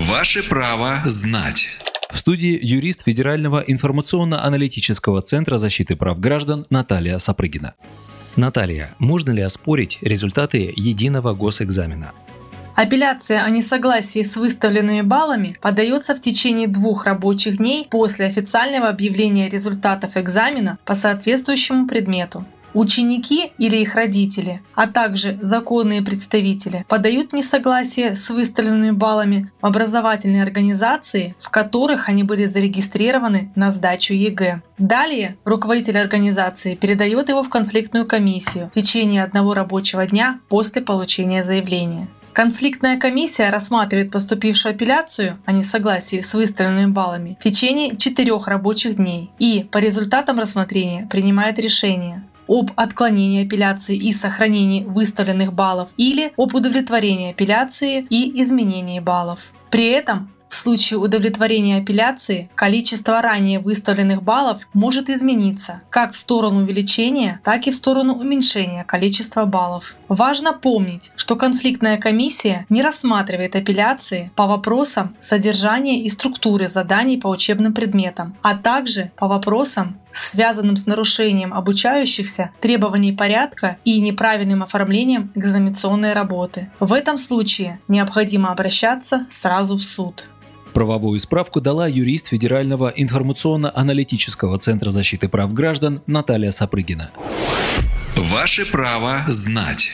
Ваше право знать. В студии юрист Федерального информационно-аналитического центра защиты прав граждан Наталья Сапрыгина. Наталья, можно ли оспорить результаты единого госэкзамена? Апелляция о несогласии с выставленными баллами подается в течение двух рабочих дней после официального объявления результатов экзамена по соответствующему предмету. Ученики или их родители, а также законные представители подают несогласие с выставленными баллами в образовательные организации, в которых они были зарегистрированы на сдачу ЕГЭ. Далее руководитель организации передает его в конфликтную комиссию в течение одного рабочего дня после получения заявления. Конфликтная комиссия рассматривает поступившую апелляцию о несогласии с выставленными баллами в течение четырех рабочих дней и по результатам рассмотрения принимает решение об отклонении апелляции и сохранении выставленных баллов или об удовлетворении апелляции и изменении баллов. При этом в случае удовлетворения апелляции количество ранее выставленных баллов может измениться как в сторону увеличения, так и в сторону уменьшения количества баллов. Важно помнить, что конфликтная комиссия не рассматривает апелляции по вопросам содержания и структуры заданий по учебным предметам, а также по вопросам связанным с нарушением обучающихся требований порядка и неправильным оформлением экзаменационной работы. В этом случае необходимо обращаться сразу в суд. Правовую справку дала юрист Федерального информационно-аналитического центра защиты прав граждан Наталья Сапрыгина. Ваше право знать.